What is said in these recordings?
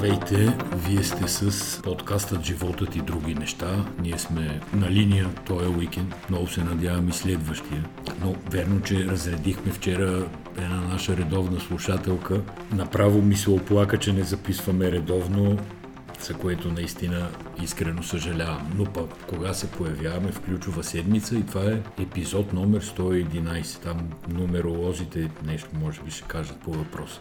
Здравейте, вие сте с подкастът Животът и други неща. Ние сме на линия този уикенд. Много се надявам и следващия. Но верно, че разредихме вчера една наша редовна слушателка. Направо ми се оплака, че не записваме редовно за което наистина искрено съжалявам. Но пък, кога се появяваме в ключова седмица и това е епизод номер 111. Там нумеролозите нещо може би ще кажат по въпроса.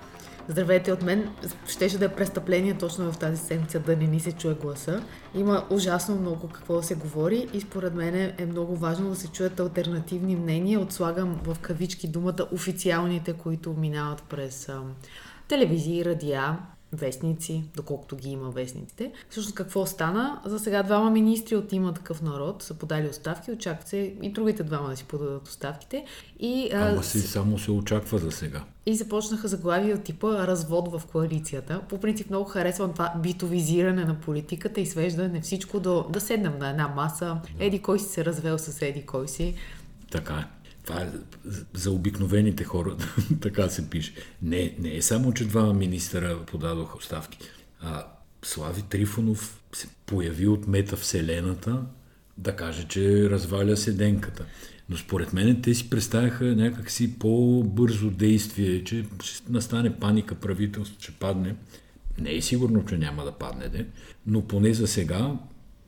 Здравейте от мен. Щеше да е престъпление точно в тази седмица да не ни се чуе гласа. Има ужасно много какво да се говори и според мен е много важно да се чуят альтернативни мнения. Отслагам в кавички думата официалните, които минават през телевизии, радиа, вестници, доколкото ги има вестниците. Всъщност какво стана? За сега двама министри от има такъв народ са подали оставки, очакват се и другите двама да си подадат оставките. И, Ама си само се очаква за сега. И започнаха заглавия от типа развод в коалицията. По принцип много харесвам това битовизиране на политиката и свеждане всичко до да седнем на една маса. Еди кой си се развел с еди кой си. Така е. Това е за обикновените хора, така се пише. Не, не е само, че двама министра подадоха оставки. А, Слави Трифонов се появи от метавселената да каже, че разваля седенката. Но според мен те си представяха някакси по-бързо действие, че ще настане паника, правителство ще падне. Не е сигурно, че няма да падне, де? но поне за сега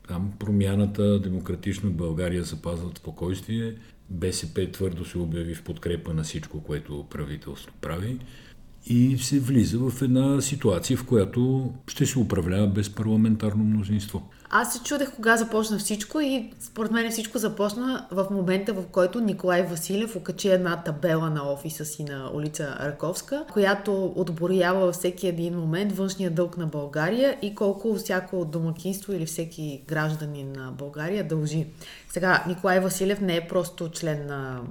там промяната Демократична България запазват спокойствие, БСП твърдо се обяви в подкрепа на всичко, което правителство прави и се влиза в една ситуация, в която ще се управлява без парламентарно мнозинство. Аз се чудех кога започна всичко и според мен всичко започна в момента, в който Николай Василев окачи една табела на офиса си на улица Раковска, която отборява във всеки един момент външния дълг на България и колко всяко домакинство или всеки гражданин на България дължи. Сега, Николай Василев не е просто член на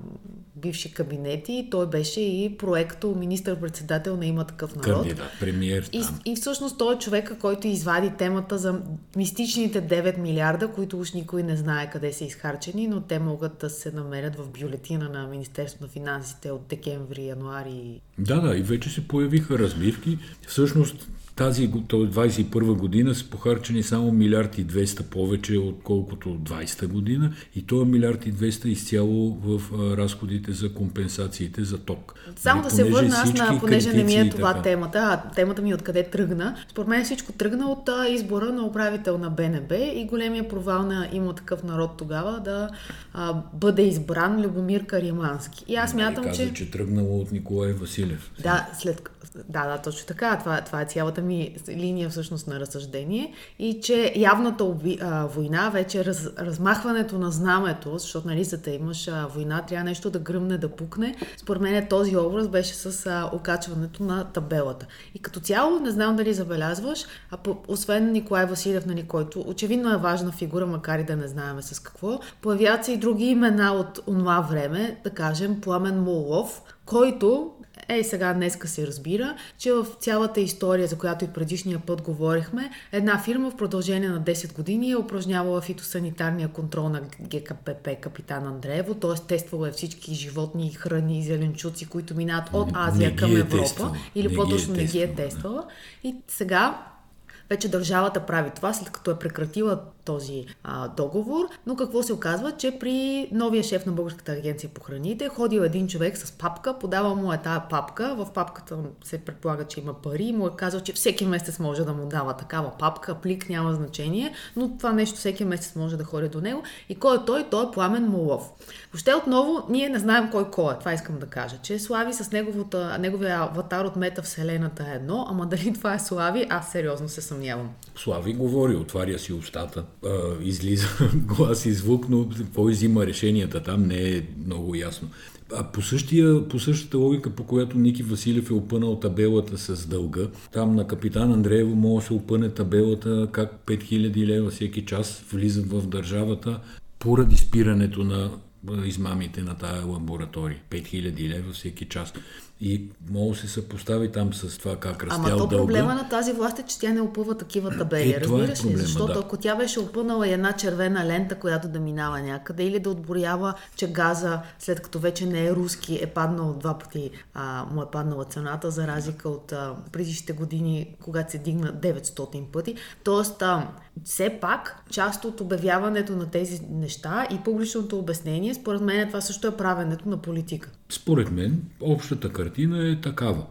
бивши кабинети, той беше и проекто министър-председател на има такъв народ. Кандидат, премиер. И, и всъщност той е човека, който извади темата за мистичните 9 милиарда, които уж никой не знае къде са изхарчени, но те могат да се намерят в бюлетина на Министерството на финансите от декември, януари. Да, да, и вече се появиха разбивки. Всъщност тази 21 година са похарчени само милиард и 200 повече, отколкото 20 година и то е милиард и 200 изцяло в разходите за компенсациите за ток. Само да се върна аз на, понеже не ми е това така. темата, а темата ми е откъде тръгна. Според мен всичко тръгна от избора на управител на БНБ и големия провал на има такъв народ тогава да а, бъде избран Любомир Каримански. И аз мятам, каза, че... че тръгнало от Николай Василев. Да, след да, да, точно така. Това, това е цялата ми линия всъщност на разсъждение. И че явната оби, а, война, вече раз, размахването на знамето, защото нали за да имаш а, война, трябва нещо да гръмне, да пукне. Според мен този образ беше с а, окачването на табелата. И като цяло, не знам дали забелязваш, а по, освен Николай Василев, нали, който очевидно е важна фигура, макар и да не знаеме с какво, появяват се и други имена от това време, да кажем Пламен Молов, който Ей, сега днеска се разбира, че в цялата история, за която и предишния път говорихме, една фирма в продължение на 10 години е упражнявала фитосанитарния контрол на ГКПП Капитан Андреево, т.е. тествала е всички животни, храни и зеленчуци, които минат от Азия към е Европа, е или по-точно не ги е тествала. И сега вече държавата прави това, след като е прекратила този а, договор, но какво се оказва, че при новия шеф на Българската агенция по храните ходил един човек с папка, подава му е тази папка, в папката се предполага, че има пари и му е казал, че всеки месец може да му дава такава папка, плик, няма значение, но това нещо всеки месец може да ходи до него. И кой е той? Той е Пламен Молов. Въобще отново ние не знаем кой кой е, това искам да кажа, че Слави с неговата, неговия аватар от мета вселената е едно, ама дали това е Слави, аз сериозно се съмнявам. Слави говори, отваря си устата а, излиза глас и звук, но какво изима решенията там не е много ясно. А по, същия, по същата логика, по която Ники Василев е опънал табелата с дълга, там на капитан Андреево може да се опъне табелата как 5000 лева всеки час влизат в държавата поради спирането на измамите на тая лаборатория. 5000 лева всеки час. И мога да се съпостави там с това как растял Ама то дълга. проблема на тази власт е, че тя не опъва такива табели, Е, това е разбираш ли? проблема, Защото да. ако тя беше опънала една червена лента, която да минава някъде, или да отборява, че газа, след като вече не е руски, е паднал два пъти, а, му е паднала цената, за разлика от а, предишните години, когато се дигна 900 пъти. Тоест, а, все пак, част от обявяването на тези неща и публичното обяснение, според мен това също е правенето на политика. Според мен, общата картина е такава.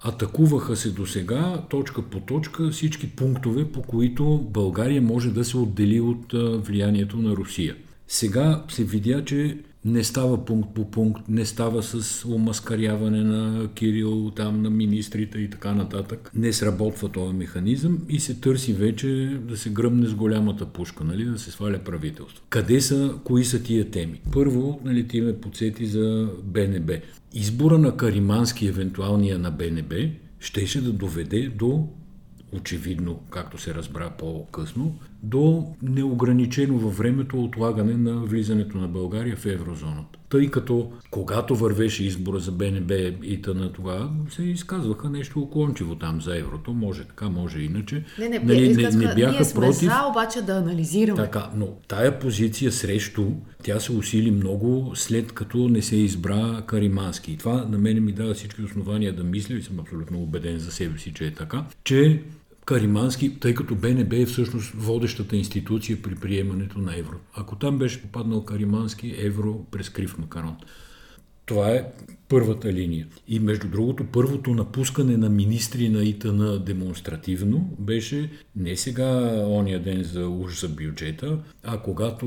Атакуваха се до сега, точка по точка, всички пунктове, по които България може да се отдели от влиянието на Русия. Сега се видя, че не става пункт по пункт, не става с омаскаряване на Кирил, там на министрите и така нататък. Не сработва този механизъм и се търси вече да се гръмне с голямата пушка, нали, да се сваля правителство. Къде са, кои са тия теми? Първо, нали, ти ме подсети за БНБ. Избора на Каримански, евентуалния на БНБ, щеше да доведе до очевидно, както се разбра по-късно, до неограничено във времето отлагане на влизането на България в еврозоната. Тъй като, когато вървеше избора за БНБ и тъна това, се изказваха нещо уклончиво там за еврото. Може така, може иначе. Не, не, нали, не, не, бяха ние сме против. за, обаче да анализираме. Така, но тая позиция срещу, тя се усили много след като не се избра Каримански. И това на мен ми дава всички основания да мисля, и съм абсолютно убеден за себе си, че е така, че Каримански, тъй като БНБ е всъщност водещата институция при приемането на евро. Ако там беше попаднал Каримански, евро през крив макарон. Това е първата линия. И между другото, първото напускане на министри на ИТН демонстративно беше не сега ония ден за уж за бюджета, а когато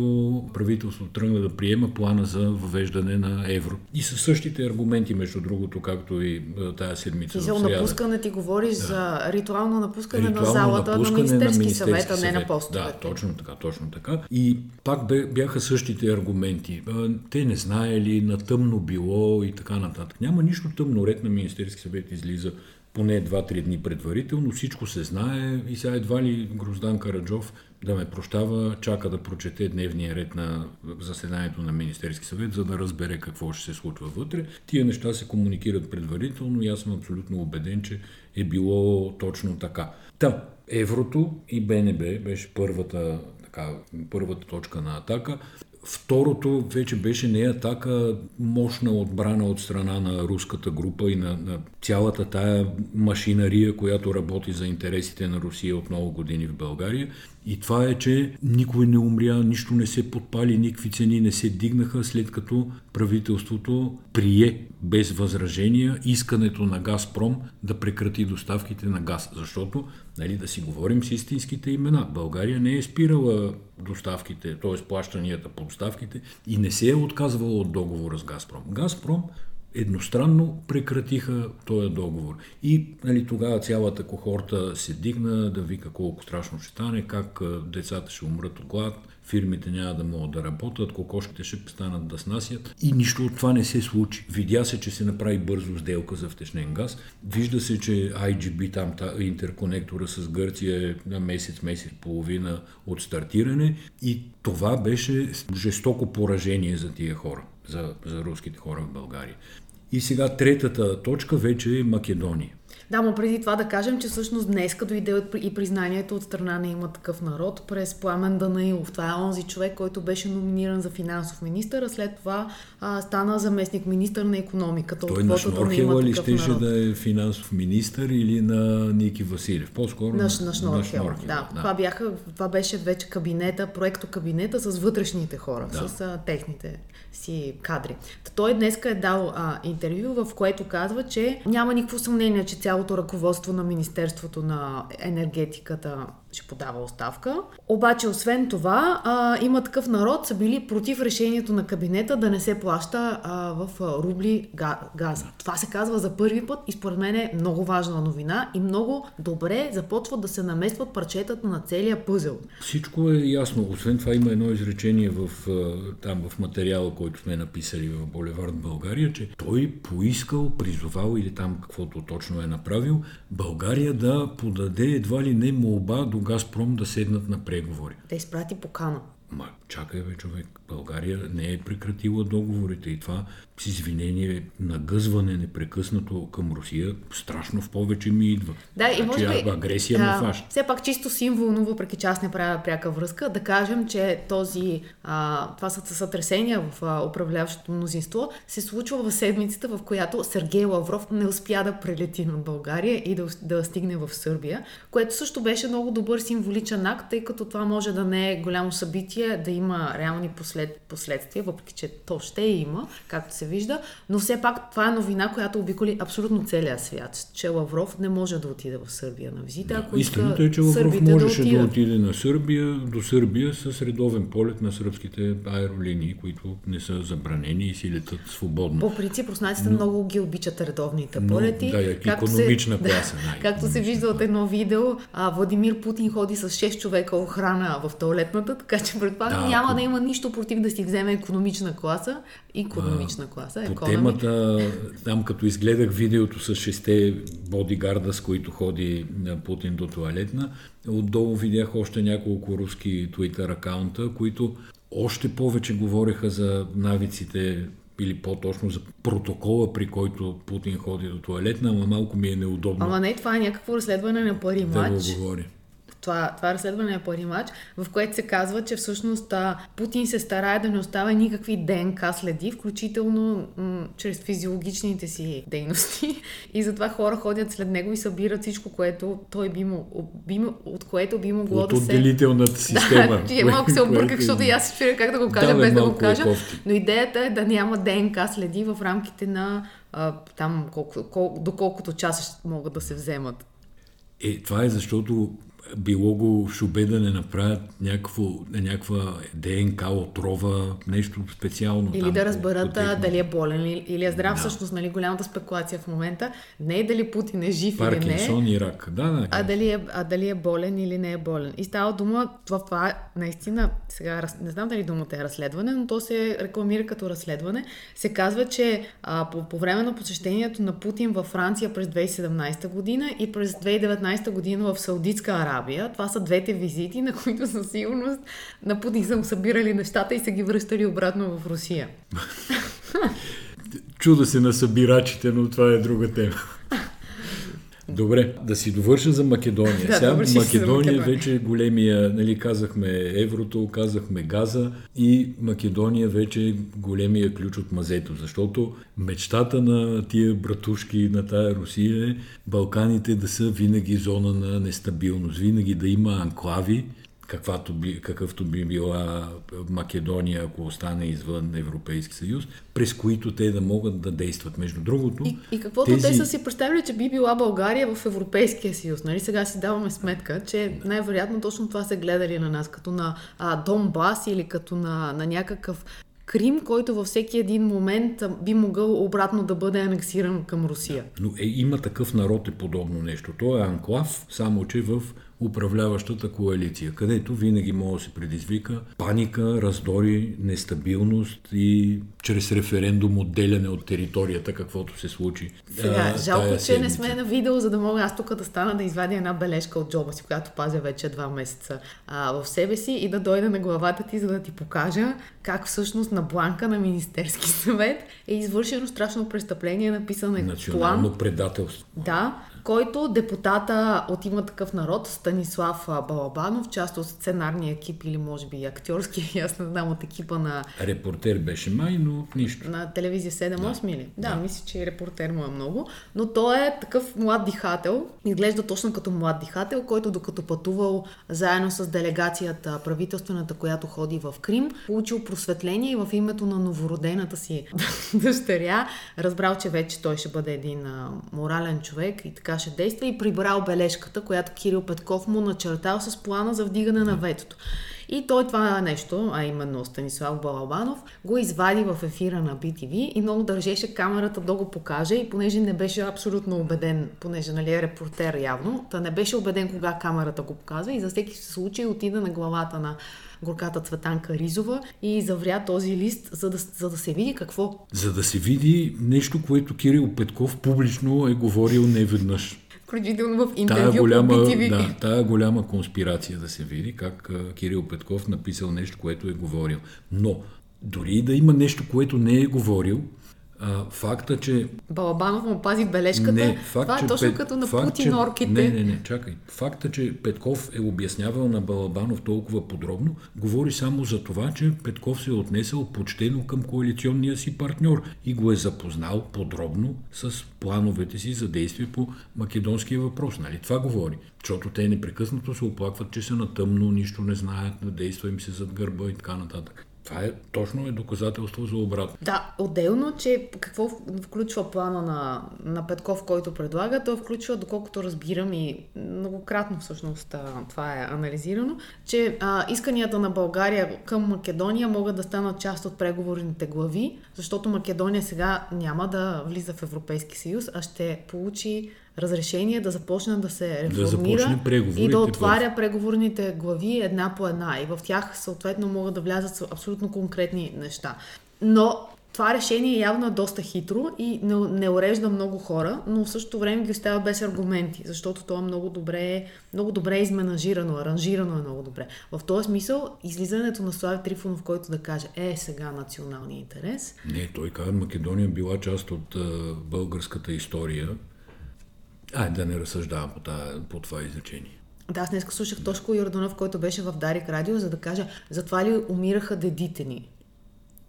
правителството тръгна да приема плана за въвеждане на евро. И със същите аргументи, между другото, както и тая седмица. Ти за напускане ти говориш да. за ритуално напускане Ритуално на залата напускане на Министерски, Министерски съвет, а не на постовете. Да, точно така, точно така. И пак бяха същите аргументи. Те не знаели, на тъмно било и така нататък. Няма нищо тъмно. Ред на Министерски съвет излиза поне 2-3 дни предварително, всичко се знае и сега едва ли Гроздан Караджов да ме прощава, чака да прочете дневния ред на заседанието на Министерски съвет, за да разбере какво ще се случва вътре. Тия неща се комуникират предварително и аз съм абсолютно убеден, че е било точно така. Та, еврото и БНБ беше първата, така, първата точка на атака. Второто вече беше не атака, мощна отбрана от страна на руската група и на, на цялата тая машинария, която работи за интересите на Русия от много години в България. И това е, че никой не умря, нищо не се подпали, никакви цени не се дигнаха, след като правителството прие без възражения искането на Газпром да прекрати доставките на газ. Защото, нали, да си говорим с истинските имена, България не е спирала доставките, т.е. плащанията по доставките и не се е отказвала от договора с Газпром. Газпром едностранно прекратиха този договор. И нали, тогава цялата кохорта се дигна да вика колко страшно ще стане, как децата ще умрат от глад, фирмите няма да могат да работят, кокошките ще станат да снасят. И нищо от това не се случи. Видя се, че се направи бързо сделка за втечнен газ. Вижда се, че IGB, там та, интерконектора с Гърция е на месец, месец и половина от стартиране. И това беше жестоко поражение за тия хора, за, за руските хора в България. И сега третата точка вече е Македония. Да, но преди това да кажем, че всъщност днеска дойде и признанието от страна на има такъв народ през Пламен Данаилов. Това е онзи човек, който беше номиниран за финансов министър, а след това а, стана заместник министър на економиката Той на Шнорхела ли щеше народ. да е финансов министър или на Ники Василев? По-скоро На, на на Шнорхел. Шнорхел, Да, Това, бяха, това беше вече кабинета, проекто кабинета с вътрешните хора, Да. с а, техните си кадри. Той днеска е дал а, интервю, в което казва, че няма никакво съмнение, че цялото ръководство на Министерството на енергетиката ще подава оставка. Обаче, освен това, а, има такъв народ, са били против решението на кабинета да не се плаща а, в рубли га, газа. Това се казва за първи път и според мен е много важна новина и много добре започват да се наместват парчетата на целия пъзел. Всичко е ясно. Освен това има едно изречение в, там в материала, който сме написали в Болевард България, че той поискал, призовал или там каквото точно е направил, България да подаде едва ли не молба до Газпром да седнат на преговори. Да изпрати покана. Ма, чакай бе, човек. България не е прекратила договорите и това с извинение, нагъзване непрекъснато към Русия, страшно в повече ми идва. Да, и може значи, би, агресия да, ме фаща. Все пак чисто символно, въпреки че аз не правя пряка връзка, да кажем, че този, а, това са сътресения в а, управляващото мнозинство се случва в седмицата, в която Сергей Лавров не успя да прелети над България и да, да стигне в Сърбия, което също беше много добър символичен акт, тъй като това може да не е голямо събитие, да има реални послед, последствия, въпреки че то ще има, както се вижда, но все пак това е новина, която обиколи абсолютно целия свят, че Лавров не може да отиде в Сърбия на визита. Ако Истината е, че Лавров можеше да, да отиде на Сърбия, до Сърбия с редовен полет на сръбските аеролинии, които не са забранени и си летат свободно. По принцип, руснаците но, много ги обичат редовните полети. Но, да, економична се, класа. Да, както се вижда от едно видео, а, Владимир Путин ходи с 6 човека охрана в туалетната, така че предполагам да, няма ако... да има нищо против да си вземе економична класа. Економична класа. По темата, там като изгледах видеото с шесте бодигарда, с които ходи Путин до туалетна, отдолу видях още няколко руски твитър акаунта, които още повече говореха за навиците или по-точно за протокола, при който Путин ходи до туалетна, ама малко ми е неудобно. Ама не, това е някакво разследване на пари матч. Да го говори това, това разследване е пари мач, в което се казва, че всъщност а, Путин се старае да не оставя никакви ДНК следи, включително м- чрез физиологичните си дейности. И затова хора ходят след него и събират всичко, което той би му, би му, от което би могло от да се... отделителната система. да, малко се обърках, защото и аз се как да го кажа, да, без да го кажа. Е но идеята е да няма ДНК следи в рамките на а, там колко, кол, доколкото часа могат да се вземат. Е, това е защото било го шубе да не направят някакво, някаква ДНК отрова, нещо специално. Или там, да разберат по, дали е болен или е здрав. Да. Всъщност, нали, голямата спекулация в момента не е дали Путин е жив Паркинсон или не. и рак. Да, да, а, дали е, а дали е болен или не е болен. И става дума, това, това е наистина, сега не знам дали думата е разследване, но то се рекламира като разследване. Се казва, че а, по, по време на посещението на Путин във Франция през 2017 година и през 2019 година в Саудитска Арабия, Арабия. Това са двете визити, на които със сигурност на Путин са му събирали нещата и са ги връщали обратно в Русия. Чуда се на събирачите, но това е друга тема. Добре, да си довърша за Македония. да, Сега Македония, Македония вече е големия, нали, казахме еврото, казахме газа и Македония вече е големия ключ от мазето, защото мечтата на тия братушки на тая Русия е Балканите да са винаги зона на нестабилност, винаги да има анклави, каквато би, какъвто би била Македония, ако остане извън Европейски съюз, през които те да могат да действат. Между другото. И, и каквото тези... те са си представили, че би била България в Европейския съюз. Нали? Сега си даваме сметка, че най-вероятно точно това се гледали на нас, като на а, Донбас или като на, на някакъв Крим, който във всеки един момент би могъл обратно да бъде анексиран към Русия. Но е, има такъв народ е подобно нещо. То е анклав, само че в управляващата коалиция, където винаги може да се предизвика паника, раздори, нестабилност и чрез референдум отделяне от територията, каквото се случи. Сега, жалко, че не сме на видео, за да мога аз тук да стана да извадя една бележка от джоба си, която пазя вече два месеца а, в себе си и да дойда на главата ти, за да ти покажа как всъщност на бланка на Министерски съвет е извършено страшно престъпление, написано е Национално план. предателство. Да, който депутата от има такъв народ, Станислав Балабанов, част от сценарния екип или може би актьорски, аз не знам от екипа на... Репортер беше май, но нищо. На телевизия 7-8 да. или? Да, да, мисля, че и репортер му е много. Но той е такъв млад дихател, изглежда точно като млад дихател, който докато пътувал заедно с делегацията правителствената, която ходи в Крим, получил просветление и в името на новородената си дъщеря, разбрал, че вече той ще бъде един морален човек и така така ще действа и прибрал бележката, която Кирил Петков му начертал с плана за вдигане на ветото. И той това нещо, а именно Станислав Балабанов, го извади в ефира на BTV и много държеше камерата да го покаже и понеже не беше абсолютно убеден, понеже нали, е репортер явно, та не беше убеден кога камерата го показва и за всеки случай отида на главата на горката Цветанка Ризова и завря този лист, за да, за да се види какво. За да се види нещо, което Кирил Петков публично е говорил неведнъж включително в интервю голяма, по BTV. Да, тая голяма конспирация да се види как Кирил Петков написал нещо, което е говорил. Но дори да има нещо, което не е говорил, А, факта, че... Балабанов му пази бележката. Не, факт, Това е точно Пет... като на факт, Путин че... орките. Не, не, не, чакай. Факта, че Петков е обяснявал на Балабанов толкова подробно, говори само за това, че Петков се е отнесъл почтено към коалиционния си партньор и го е запознал подробно с плановете си за действие по македонския въпрос. Нали? Това говори. Защото те непрекъснато се оплакват, че са на тъмно, нищо не знаят, действа им се зад гърба и така нататък. Това е точно е доказателство за обратно. Да, отделно, че какво включва плана на, на Петков, който предлага, то включва, доколкото разбирам и многократно всъщност това е анализирано, че а, исканията на България към Македония могат да станат част от преговорните глави, защото Македония сега няма да влиза в Европейски съюз, а ще получи разрешение да започне да се реформира да и да отваря преговорните глави една по една. И в тях съответно могат да влязат абсолютно конкретни неща. Но това решение явно е доста хитро и не, не урежда много хора, но в същото време ги оставя без аргументи, защото то е много добре, много добре изменажирано, аранжирано е много добре. В този смисъл, излизането на Слави Трифонов, който да каже, е сега националния интерес. Не, той каза, Македония била част от uh, българската история Ай, да не разсъждавам по, това, по това изречение. Да, аз днес слушах Тошко Йорданов, който беше в Дарик Радио, за да каже, затова ли умираха дедите ни?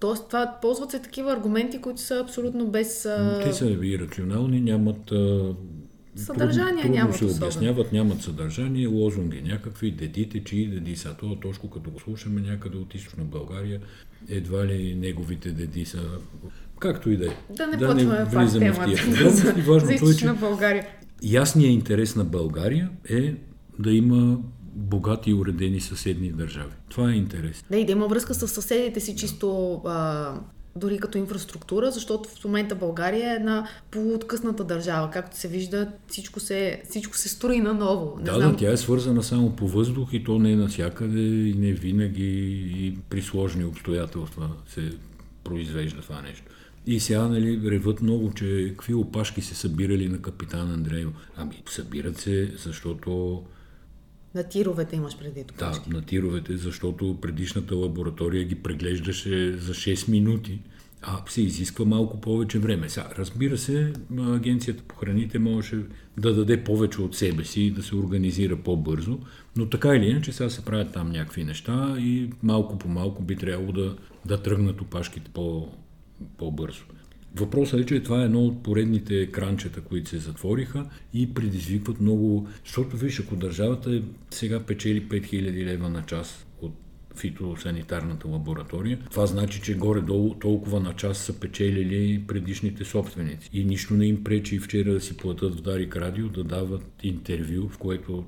Тоест, това, ползват се такива аргументи, които са абсолютно без... Те са и рационални, нямат... Съдържание трудно, нямат се особено. обясняват, нямат съдържание, лозунги някакви, дедите, чии деди са. Това точно като го слушаме някъде от източна България, едва ли неговите деди са... Както и да е. Да не да почваме пак темата за, за източна България. Ясният интерес на България е да има богати и уредени съседни държави. Това е интерес. Да, и да има връзка с съседите си чисто а, дори като инфраструктура, защото в момента България е една полуоткъсната държава. Както се вижда, всичко се, всичко се строи наново. Не да, знам... да, тя е свързана само по въздух и то не е навсякъде и не винаги и при сложни обстоятелства се произвежда това нещо. И сега нали, реват много, че какви опашки се събирали на капитан Андреево. Ами, събират се, защото... На тировете имаш преди опашки. Да, на тировете, защото предишната лаборатория ги преглеждаше за 6 минути, а се изисква малко повече време. Сега, разбира се, агенцията по храните можеше да даде повече от себе си и да се организира по-бързо, но така или иначе сега се правят там някакви неща и малко по малко би трябвало да, да тръгнат опашките по, по-бързо. Въпросът е, че това е едно от поредните кранчета, които се затвориха и предизвикват много... Защото, виж, ако държавата е, сега печели 5000 лева на час от фитосанитарната лаборатория, това значи, че горе-долу толкова на час са печелили предишните собственици. И нищо не им пречи вчера да си платят в Дарик Радио да дават интервю, в което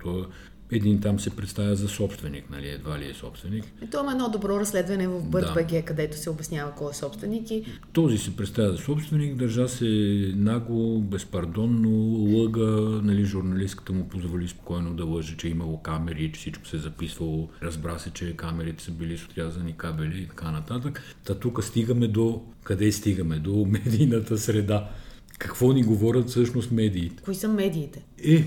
един там се представя за собственик, нали, едва ли е собственик. И е едно добро разследване в БъртБГ, да. където се обяснява кой е собственик. И... Този се представя за собственик, държа се нагло, безпардонно, лъга, нали, журналистката му позволи спокойно да лъже, че е имало камери, че всичко се е записвало, разбра се, че камерите са били с отрязани кабели и така нататък. Та тук стигаме до... Къде стигаме? До медийната среда. Какво ни говорят всъщност медиите? Кои са медиите? Е,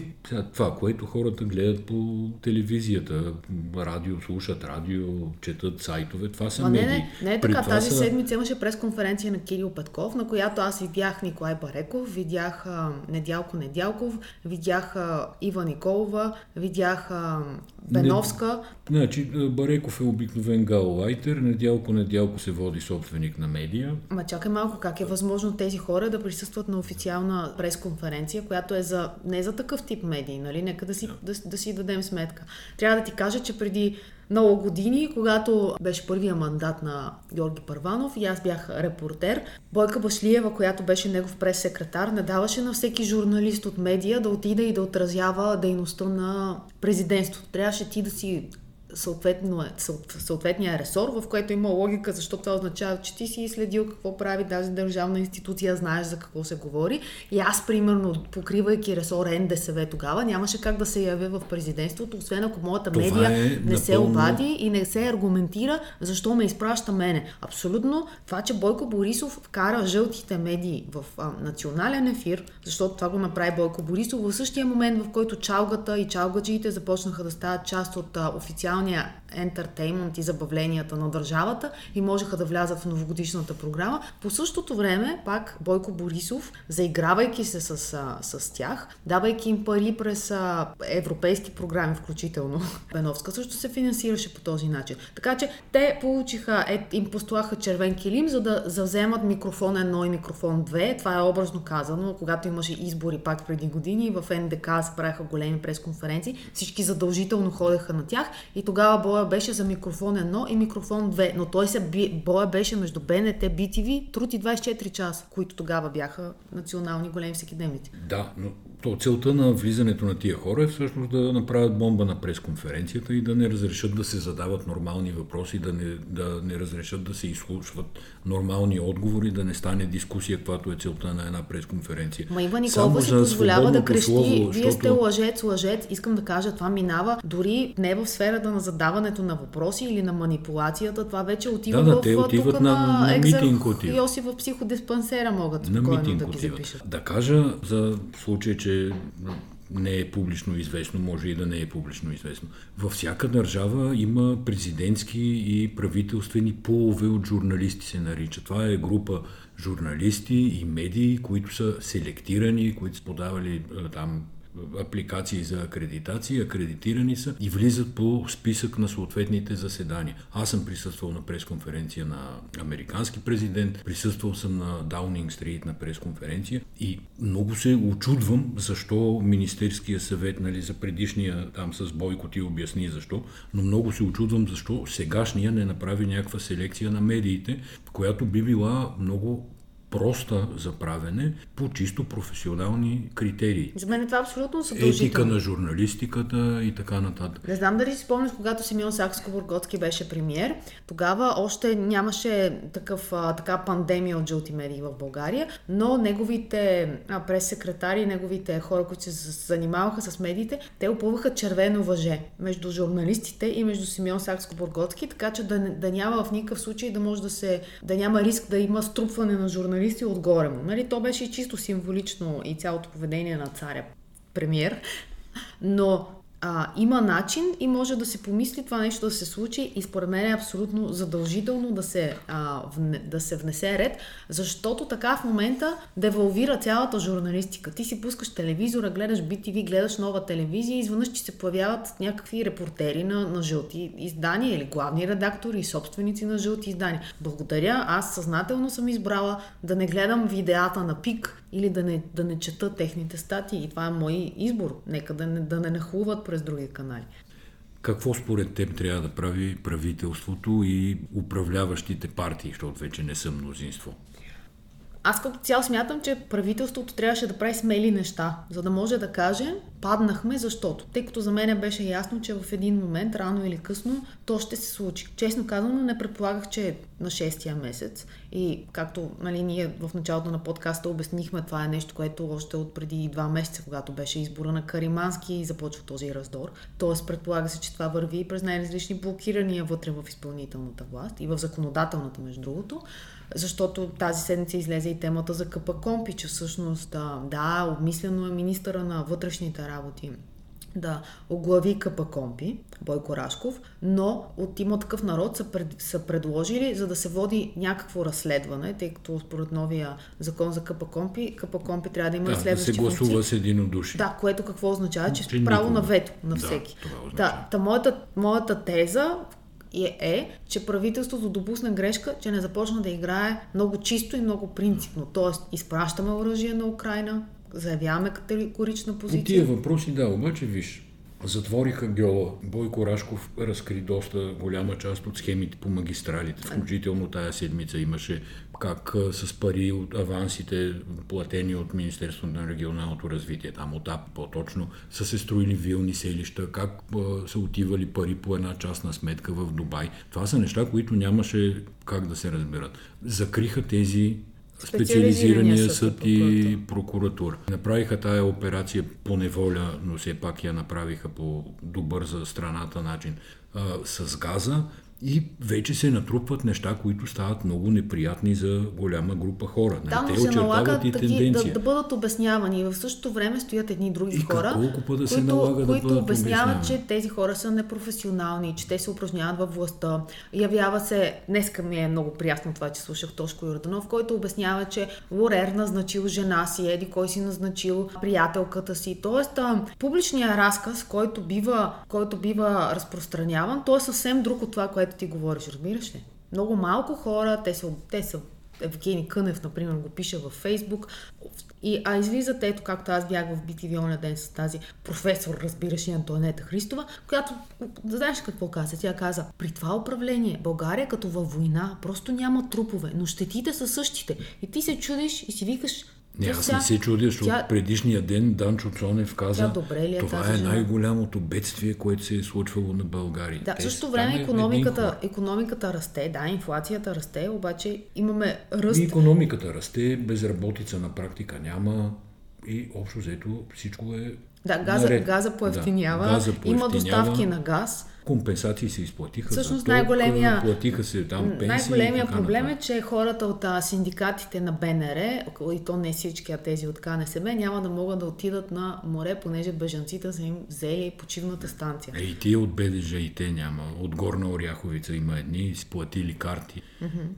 това, което хората гледат по телевизията, радио, слушат радио, четат сайтове, това са Но медии. Не, не, не е така. Тази са... седмица имаше пресконференция на Кирил Петков, на която аз видях Николай Бареков, видях Недялко Недялков, видях Ива Николова, видях Беновска. Не, значи Бареков е обикновен галлайтер, Недялко Недялко се води собственик на медия. Ма чакай малко, как е възможно тези хора да присъстват на официална пресконференция, която е за, не за такъв тип медии, нали? Нека да си, да, да си дадем сметка. Трябва да ти кажа, че преди много години, когато беше първия мандат на Георги Първанов и аз бях репортер, Бойка Башлиева, която беше негов прес-секретар, не даваше на всеки журналист от медия да отида и да отразява дейността на президентството. Трябваше ти да си съответния ресор, в което има логика, защото това означава, че ти си следил какво прави тази държавна институция, знаеш за какво се говори. И аз, примерно, покривайки ресор НДСВ тогава, нямаше как да се явя в президентството, освен ако моята това медия е не напълно... се обади и не се аргументира защо ме изпраща мене. Абсолютно това, че Бойко Борисов вкара жълтите медии в а, национален ефир, защото това го направи Бойко Борисов в същия момент, в който чалгата и чалгаджиите започнаха да стават част от а, официалната официалния ентертеймент и забавленията на държавата и можеха да влязат в новогодишната програма. По същото време, пак Бойко Борисов, заигравайки се с, с тях, давайки им пари през европейски програми, включително Беновска, също се финансираше по този начин. Така че те получиха, е, им постояха червен килим, за да завземат микрофон 1 и микрофон 2. Това е образно казано, когато имаше избори пак преди години, в НДК се големи пресконференции, всички задължително ходеха на тях и тогава боя беше за микрофон 1 и микрофон 2, но той се боя беше между БНТ, BTV, Труд и 24 часа, които тогава бяха национални големи всекидневници. Да, но то целта на влизането на тия хора е всъщност да направят бомба на пресконференцията и да не разрешат да се задават нормални въпроси, да не, да не разрешат да се изслушват нормални отговори, да не стане дискусия, каквато е целта на една пресконференция. Ма Ива Николова си позволява да крещи, слово, вие защото... сте лъжец, лъжец. Искам да кажа, това минава дори не в сферата на задаването на въпроси или на манипулацията, това вече отива да, да, в те отиват на, на, на митинг. Отиват. Йосиф в психодиспансера могат на митинг да ги запишат. Да кажа за случай, че не е публично известно, може и да не е публично известно. Във всяка държава има президентски и правителствени полове от журналисти се нарича. Това е група журналисти и медии, които са селектирани, които са подавали там апликации за акредитация, акредитирани са и влизат по списък на съответните заседания. Аз съм присъствал на пресконференция на американски президент, присъствал съм на Даунинг Стрит на пресконференция и много се очудвам защо Министерския съвет, нали, за предишния там с Бойко ти обясни защо, но много се очудвам защо сегашния не направи някаква селекция на медиите, която би била много проста за правене по чисто професионални критерии. За мен е това абсолютно съдължително. Етика на журналистиката и така нататък. Не знам дали си спомняш, когато Симеон Сакско-Бургоцки беше премьер, тогава още нямаше такъв, така пандемия от жълти медии в България, но неговите прес-секретари, неговите хора, които се занимаваха с медиите, те опълваха червено въже между журналистите и между Симеон Сакско-Бургоцки, така че да, да няма в никакъв случай да може да се, да няма риск да има струпване на журналистите журналисти отгоре му. Нали? То беше чисто символично и цялото поведение на царя премьер. Но а, има начин и може да се помисли това нещо да се случи и според мен е абсолютно задължително да се, а, вне, да се внесе ред, защото така в момента девалвира цялата журналистика. Ти си пускаш телевизора, гледаш BTV, гледаш нова телевизия и изведнъж ти се появяват някакви репортери на, на жълти издания или главни редактори и собственици на жълти издания. Благодаря, аз съзнателно съм избрала да не гледам видеята на ПИК или да не, да не чета техните статии. И това е мой избор. Нека да не, да не нахлуват през други канали. Какво според теб трябва да прави правителството и управляващите партии, защото вече не са мнозинство? Аз като цяло смятам, че правителството трябваше да прави смели неща, за да може да каже, паднахме, защото. Тъй като за мен беше ясно, че в един момент, рано или късно, то ще се случи. Честно казано, не предполагах, че е на 6-я месец. И както нали, ние в началото на подкаста обяснихме, това е нещо, което още от преди два месеца, когато беше избора на Каримански и започва този раздор. Тоест, предполага се, че това върви през най-различни блокирания вътре в изпълнителната власт и в законодателната, между другото защото тази седмица излезе и темата за КПКомпи, че всъщност да, обмислено е министъра на вътрешните работи да оглави КПКомпи, Бойко Рашков, но от има такъв народ са, пред, са предложили, за да се води някакво разследване, тъй като според новия закон за КПКомпи, КПКомпи трябва да има да, разследващи да се гласува функции. с единодушие. Да, което какво означава, че, че право на вето на всеки. Да, да, та, моята, моята теза, е, е, че правителството допусна грешка, че не започна да играе много чисто и много принципно. Тоест, изпращаме оръжие на Украина, заявяваме категорична позиция. По тия въпроси, да, обаче виж, Затвориха Гьола. Бойко Рашков разкри доста голяма част от схемите по магистралите. Включително тая седмица имаше как с пари от авансите, платени от Министерството на регионалното развитие, там от АП по-точно, са се строили вилни селища, как са отивали пари по една частна сметка в Дубай. Това са неща, които нямаше как да се разберат. Закриха тези специализирания съд и прокуратура. Направиха тая операция по неволя, но все пак я направиха по добър за страната начин а, с газа и вече се натрупват неща, които стават много неприятни за голяма група хора. Да, но Те се очертават налага и таки, да, да бъдат обяснявани. В същото време стоят едни други И хора, колко да се които, да които обясняват, че тези хора са непрофесионални, че те се упражняват във властта. Явява се, днеска ми е много приятно това, че слушах Тошко Йорданов, който обяснява, че Лорер назначил жена си, еди кой си назначил приятелката си. Тоест, публичният разказ, който бива, който бива разпространяван, той е съвсем друг от това, което ти говориш, разбираш ли? Много малко хора, те са, те са Евгений Кънев, например, го пише във Фейсбук. И, а излизат, ето както аз бях в BTV оня ден с тази професор, разбираш и Антуанета Христова, която, знаеш какво каза? Тя каза, при това управление България като във война, просто няма трупове, но щетите са същите. И ти се чудиш и си викаш, Не, тя аз не се чудя, защото тя- предишния ден Данчо Цонев каза, Тя добре ли е това е най-голямото бедствие, което се е случвало на България. Да, Те същото са- време е економиката, економиката расте, да, инфлацията расте, обаче имаме ръст. И економиката расте, безработица на практика няма и общо взето всичко е Да, газа, наред. газа поевтинява, Да, газа има поевтинява. доставки на газ. Компенсации се изплатиха. Всъщност ток, най-големия- Платиха се там пенсии. Най-големия проблем е, че хората от а, синдикатите на БНР, и то не всички, а тези от КНСБ, няма да могат да отидат на море, понеже бежанците са им взели почивната станция. Е, и тия от БДЖ и те няма. От Горна Оряховица има едни, сплатили карти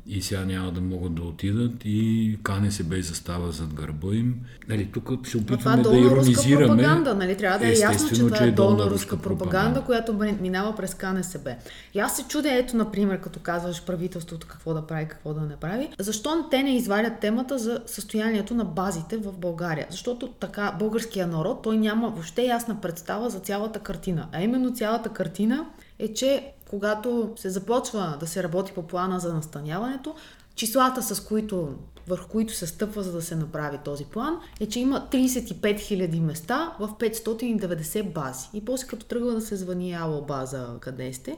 и сега няма да могат да отидат и КНСБ застава зад гърба им. Нали, тук се това е опитваме да иронизираме. пропаганда, нали? Трябва да е ясно, че това е е долна руска пропаганда, която бе- минава през КНСБ. И аз се чудя, ето, например, като казваш правителството какво да прави, какво да не прави, защо те не извадят темата за състоянието на базите в България? Защото така българския народ, той няма въобще ясна представа за цялата картина. А именно цялата картина е, че когато се започва да се работи по плана за настаняването, числата с които върху които се стъпва за да се направи този план, е, че има 35 000 места в 590 бази. И после като тръгва да се звъни ало база, къде сте,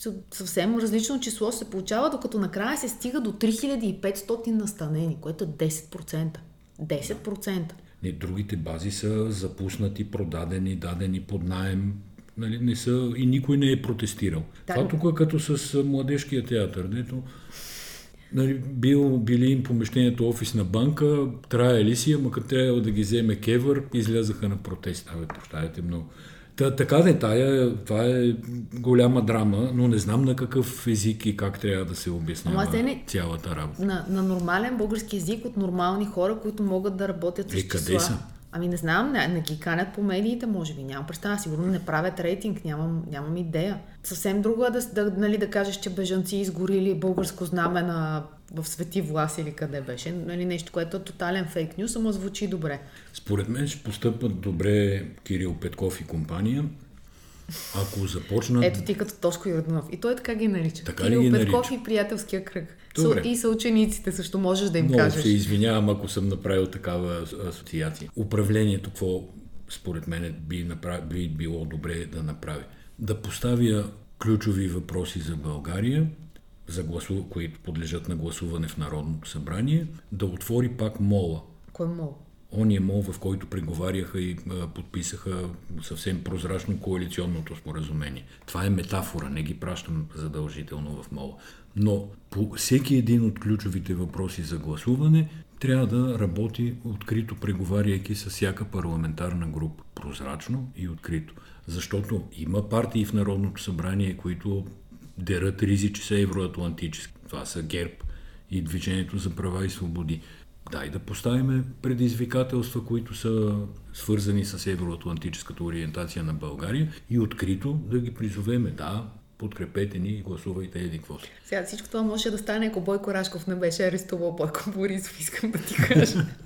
съ- съвсем различно число се получава, докато накрая се стига до 3500 настанени, което е 10%. 10%. Не, другите бази са запуснати, продадени, дадени под найем. Нали, не са, и никой не е протестирал. Да. Това тук е като с младежкия театър, дето нали, бил, били им помещението офис на банка, трае ли си, ама като трябва да ги вземе кевър, излязаха на протест. Абе, прощавайте много. Та, така де, тая, това е голяма драма, но не знам на какъв език и как трябва да се обяснява Ама не- цялата работа. На, на нормален български язик от нормални хора, които могат да работят с Е, къде числа. са? Ами не знам, не, не ги канят по медиите, може би. Нямам представа. Сигурно не правят рейтинг, нямам, нямам идея. Съвсем друго е да, да, нали, да кажеш, че бежанци изгорили българско знаме на, в Свети Влас или къде беше. Нали, нещо, което е тотален фейк нюс, ама звучи добре. Според мен ще постъпват добре Кирил Петков и компания, ако започнат... Ето ти като Тошко Йорданов. И той така ги нарича. Така Кирил ги Петков нарича? и приятелския кръг. Добре. И съучениците също можеш да им Много кажеш. се извинявам, ако съм направил такава ас- асоциация. Управлението, какво според мен би, направ... би било добре да направи? Да поставя ключови въпроси за България, за гласу... които подлежат на гласуване в Народното събрание, да отвори пак мола. Кой мол? Ония мол, в който преговаряха и а, подписаха съвсем прозрачно коалиционното споразумение. Това е метафора, не ги пращам задължително в мола. Но по всеки един от ключовите въпроси за гласуване трябва да работи открито, преговаряйки с всяка парламентарна група. Прозрачно и открито. Защото има партии в Народното събрание, които дерат ризи, че са евроатлантически. Това са ГЕРБ и Движението за права и свободи. Дай да поставиме предизвикателства, които са свързани с евроатлантическата ориентация на България и открито да ги призовеме. Да, подкрепете ни и гласувайте еди какво си. Сега всичко това може да стане, ако Бойко Рашков не беше арестувал Бойко Борисов, искам да ти кажа.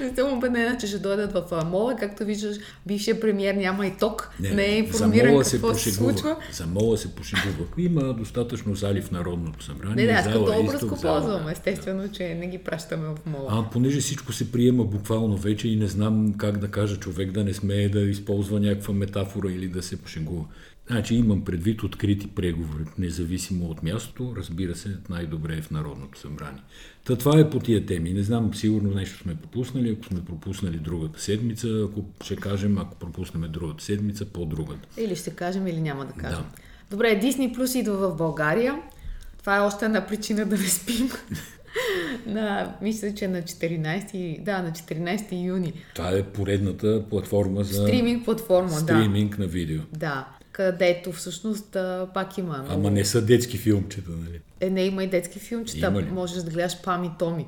Не съм убедена, че ще дойдат в мола. Както виждаш, бившия премьер няма и ток. Не, не е информиран какво се, пошегувах. случва. За мола се пошегувах. Има достатъчно зали в Народното събрание. Не, да, аз като изток, образ го ползвам. да. Естествено, че не ги пращаме в мола. А понеже всичко се приема буквално вече и не знам как да кажа човек да не смее да използва някаква метафора или да се пошегува. Значи имам предвид открити преговори, независимо от мястото, разбира се, най-добре е в Народното събрание. Та това е по тия теми. Не знам, сигурно нещо сме пропуснали, ако сме пропуснали другата седмица, ако ще кажем, ако пропуснем другата седмица, по-другата. Или ще кажем, или няма да кажем. Да. Добре, Disney Plus идва в България. Това е още една причина да не спим. на, мисля, че на 14, да, на 14 юни. Това е поредната платформа за... Стриминг платформа, стриминг да. на видео. Да, където всъщност пак има. Много... Ама не са детски филмчета, нали? Е, не има и детски филмчета. Можеш да гледаш Пами Томи.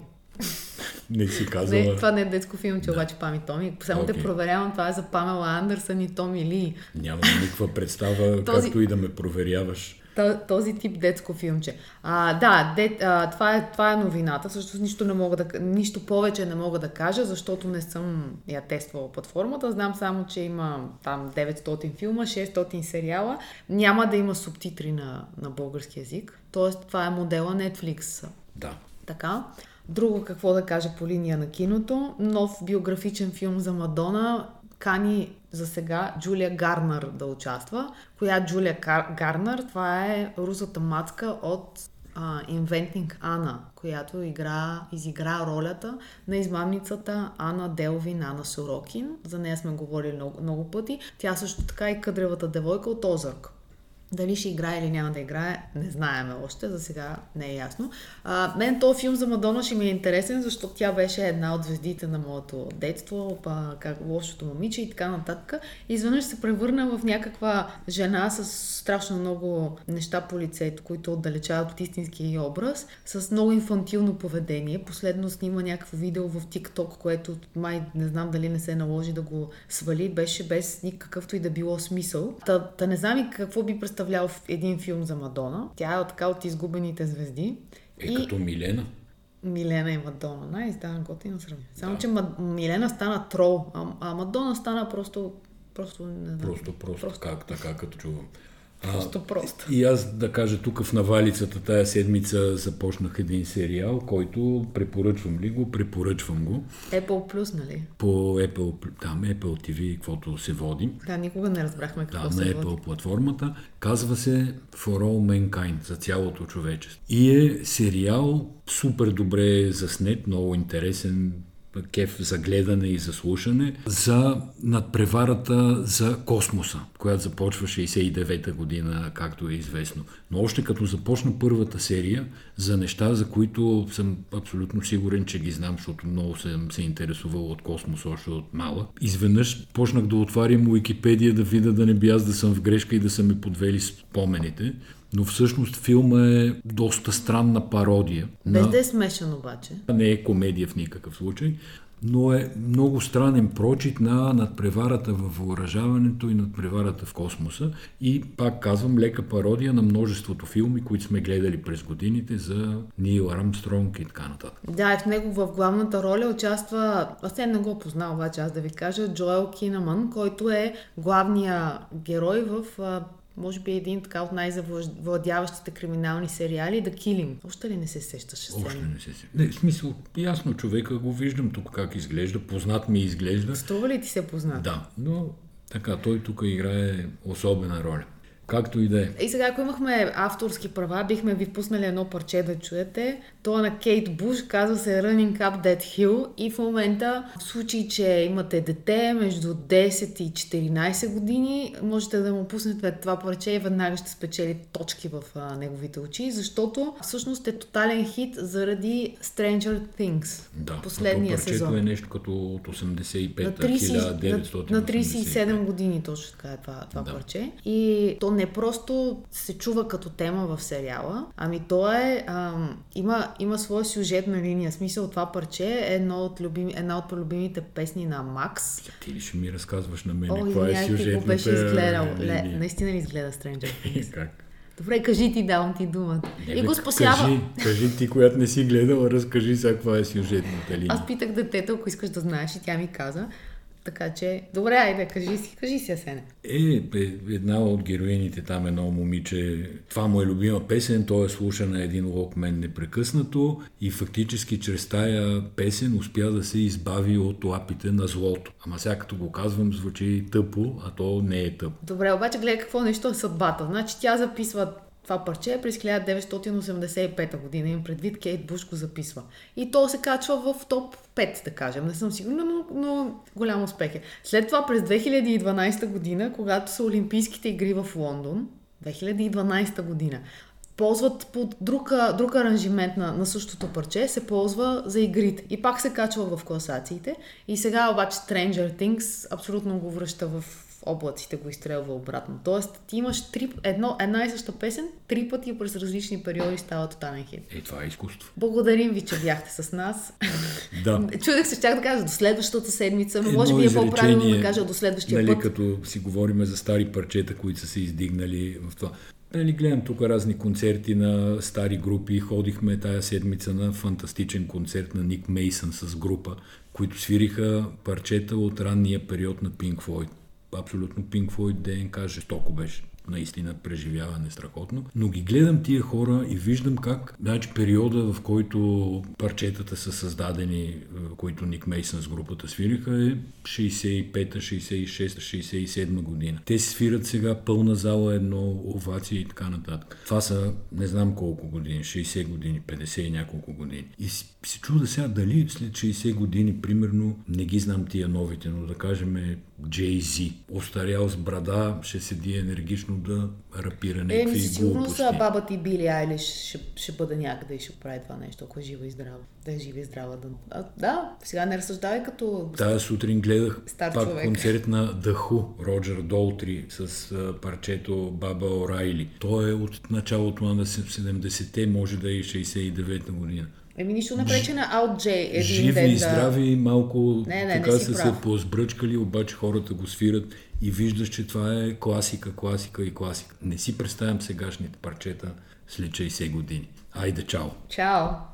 Не си казала. Не, това не е детско филмче, да. обаче Пами Томи. Само okay. те проверявам, това е за Памела Андерсън и Томи Ли. Няма никаква представа, Този... както и да ме проверяваш този тип детско филмче. А, да, де, а, това, е, това е новината. Също нищо, не мога да, нищо повече не мога да кажа, защото не съм я тествала платформата. Знам само, че има там 900 филма, 600 сериала. Няма да има субтитри на, на български язик. Тоест, това е модела Netflix. Да. Така. Друго какво да кажа по линия на киното. Нов биографичен филм за Мадона кани за сега Джулия Гарнер да участва. Коя Джулия Гарнер? Това е русата мацка от uh, Inventing Anna, която игра, изигра ролята на измамницата Ана Делвин, Ана Сорокин. За нея сме говорили много, много пъти. Тя също така и къдревата девойка от Озърк. Дали ще играе или няма да играе, не знаеме още, за сега не е ясно. А, мен този филм за Мадона ще ми е интересен, защото тя беше една от звездите на моето детство, па, как лошото момиче и така нататък. Изведнъж се превърна в някаква жена с страшно много неща по лицето, които отдалечават от истинския образ, с много инфантилно поведение. Последно снима някакво видео в TikTok, което май не знам дали не се наложи да го свали, беше без никакъвто и да било смисъл. Та, та не знам и какво би представлявал представлял един филм за Мадона. Тя е така от изгубените звезди. Е и... като Милена. Милена и Мадона. Най да, готина сравнение. Само, да. че Мад... Милена стана трол, а, а Мадона стана просто Просто не знам. Просто, просто, просто. как така, като чувам. Просто просто. И аз да кажа, тук в навалицата тая седмица започнах един сериал, който препоръчвам ли го? Препоръчвам го. Apple Plus, нали? По Apple, там Apple TV, каквото се води. Да, никога не разбрахме какво да, се на Apple води. платформата. Казва се For All Mankind, за цялото човечество. И е сериал супер добре заснет, много интересен, кеф за гледане и за слушане, за надпреварата за космоса, която започва 69-та година, както е известно. Но още като започна първата серия, за неща, за които съм абсолютно сигурен, че ги знам, защото много съм се интересувал от космос още от мала. Изведнъж почнах да отварям Уикипедия да видя да не би аз да съм в грешка и да са ми подвели спомените но всъщност филма е доста странна пародия. Без на... да е смешен обаче. Не е комедия в никакъв случай, но е много странен прочит на надпреварата в въоръжаването и надпреварата в космоса. И пак казвам, лека пародия на множеството филми, които сме гледали през годините за Нил Армстронг и така нататък. Да, и в него в главната роля участва, аз не го познал обаче, аз да ви кажа, Джоел Кинаман, който е главния герой в може би един така от най-завладяващите криминални сериали, Да Killing. Още ли не се сещаш? Още не се сещаш. Не, в смисъл, ясно, човека го виждам тук как изглежда, познат ми изглежда. Струва ли ти се познат? Да, но така, той тук играе особена роля. Както и да е. И сега, ако имахме авторски права, бихме ви пуснали едно парче да чуете. То е на Кейт Буш, казва се Running Up That Hill и в момента, в случай, че имате дете между 10 и 14 години, можете да му пуснете това парче и веднага ще спечели точки в а, неговите очи, защото всъщност е тотален хит заради Stranger Things. Да, последния сезон. е нещо като от 85-та, 1987. На, на 37 години точно така е това, това да. парче. И то не просто се чува като тема в сериала, ами то е, ам, има, има своя сюжетна линия. Смисъл това парче е едно от любими, една от любимите песни на Макс. Ти ли ще ми разказваш на мен О, каква е сюжетната го беше изгледал. Ле, наистина ли изгледа Stranger Things? как? Добре, кажи ти, давам ти думата. Не, и го спасява. Кажи, кажи ти, която не си гледала, разкажи сега каква е сюжетната линия. Аз питах детето, ако искаш да знаеш и тя ми каза. Така че, добре, айде, кажи си, кажи си, Асене. Е, една от героините там, едно момиче, това му е любима песен, той е слуша на един локмен непрекъснато и фактически чрез тая песен успя да се избави от лапите на злото. Ама сега като го казвам, звучи тъпо, а то не е тъпо. Добре, обаче гледай какво нещо е съдбата. Значи тя записва това парче е през 1985 година. Им предвид Кейт Буш го записва. И то се качва в топ 5, да кажем. Не съм сигурна, но, но голям успех е. След това през 2012 година, когато са Олимпийските игри в Лондон, 2012 година. Ползват под друг, друг аранжимент на, на същото парче, се ползва за игрите. И пак се качва в класациите. И сега обаче Stranger Things абсолютно го връща в облаците го изстрелва обратно. Тоест, ти имаш три, едно, една и съща песен, три пъти през различни периоди става тотален хит. Е, това е изкуство. Благодарим ви, че бяхте с нас. Да. Чудех се, щях да кажа до следващата седмица, но може би е по-правилно да кажа до следващия нали, път. като си говорим за стари парчета, които са се издигнали в това. Нали, гледам тук разни концерти на стари групи. Ходихме тая седмица на фантастичен концерт на Ник Мейсън с група, които свириха парчета от ранния период на Pink Floyd абсолютно Pink Floyd ДНК жестоко беше наистина преживяване страхотно. Но ги гледам тия хора и виждам как значи, периода, в който парчетата са създадени, е, които Ник Мейсън с групата свириха, е 65-та, 66-та, 67 година. Те свират сега пълна зала, едно овация и така нататък. Това са не знам колко години, 60 години, 50 и няколко години. И се чуда сега дали след 60 години, примерно, не ги знам тия новите, но да кажем Джей Зи, остарял с брада, ще седи енергично да рапира някакви Еми, сигурно са баба ти Били Айлиш ще, ще бъде някъде и ще прави това нещо, ако е жива и здрава. Да е жива и здрава. Да, а, да сега не разсъждавай като... Тая сутрин гледах Стар пак човек. концерт на Who, Роджер Долтри с парчето Баба Орайли. Той е от началото на 70-те, може да е и 69-та година. Еми, нищо не пречи на Out J един Живи ден и да... здрави, малко Не, не, не така си са прав. се позбръчкали, обаче хората го свират и виждаш, че това е класика, класика и класика. Не си представям сегашните парчета след 60 години. Айде, чао! Чао!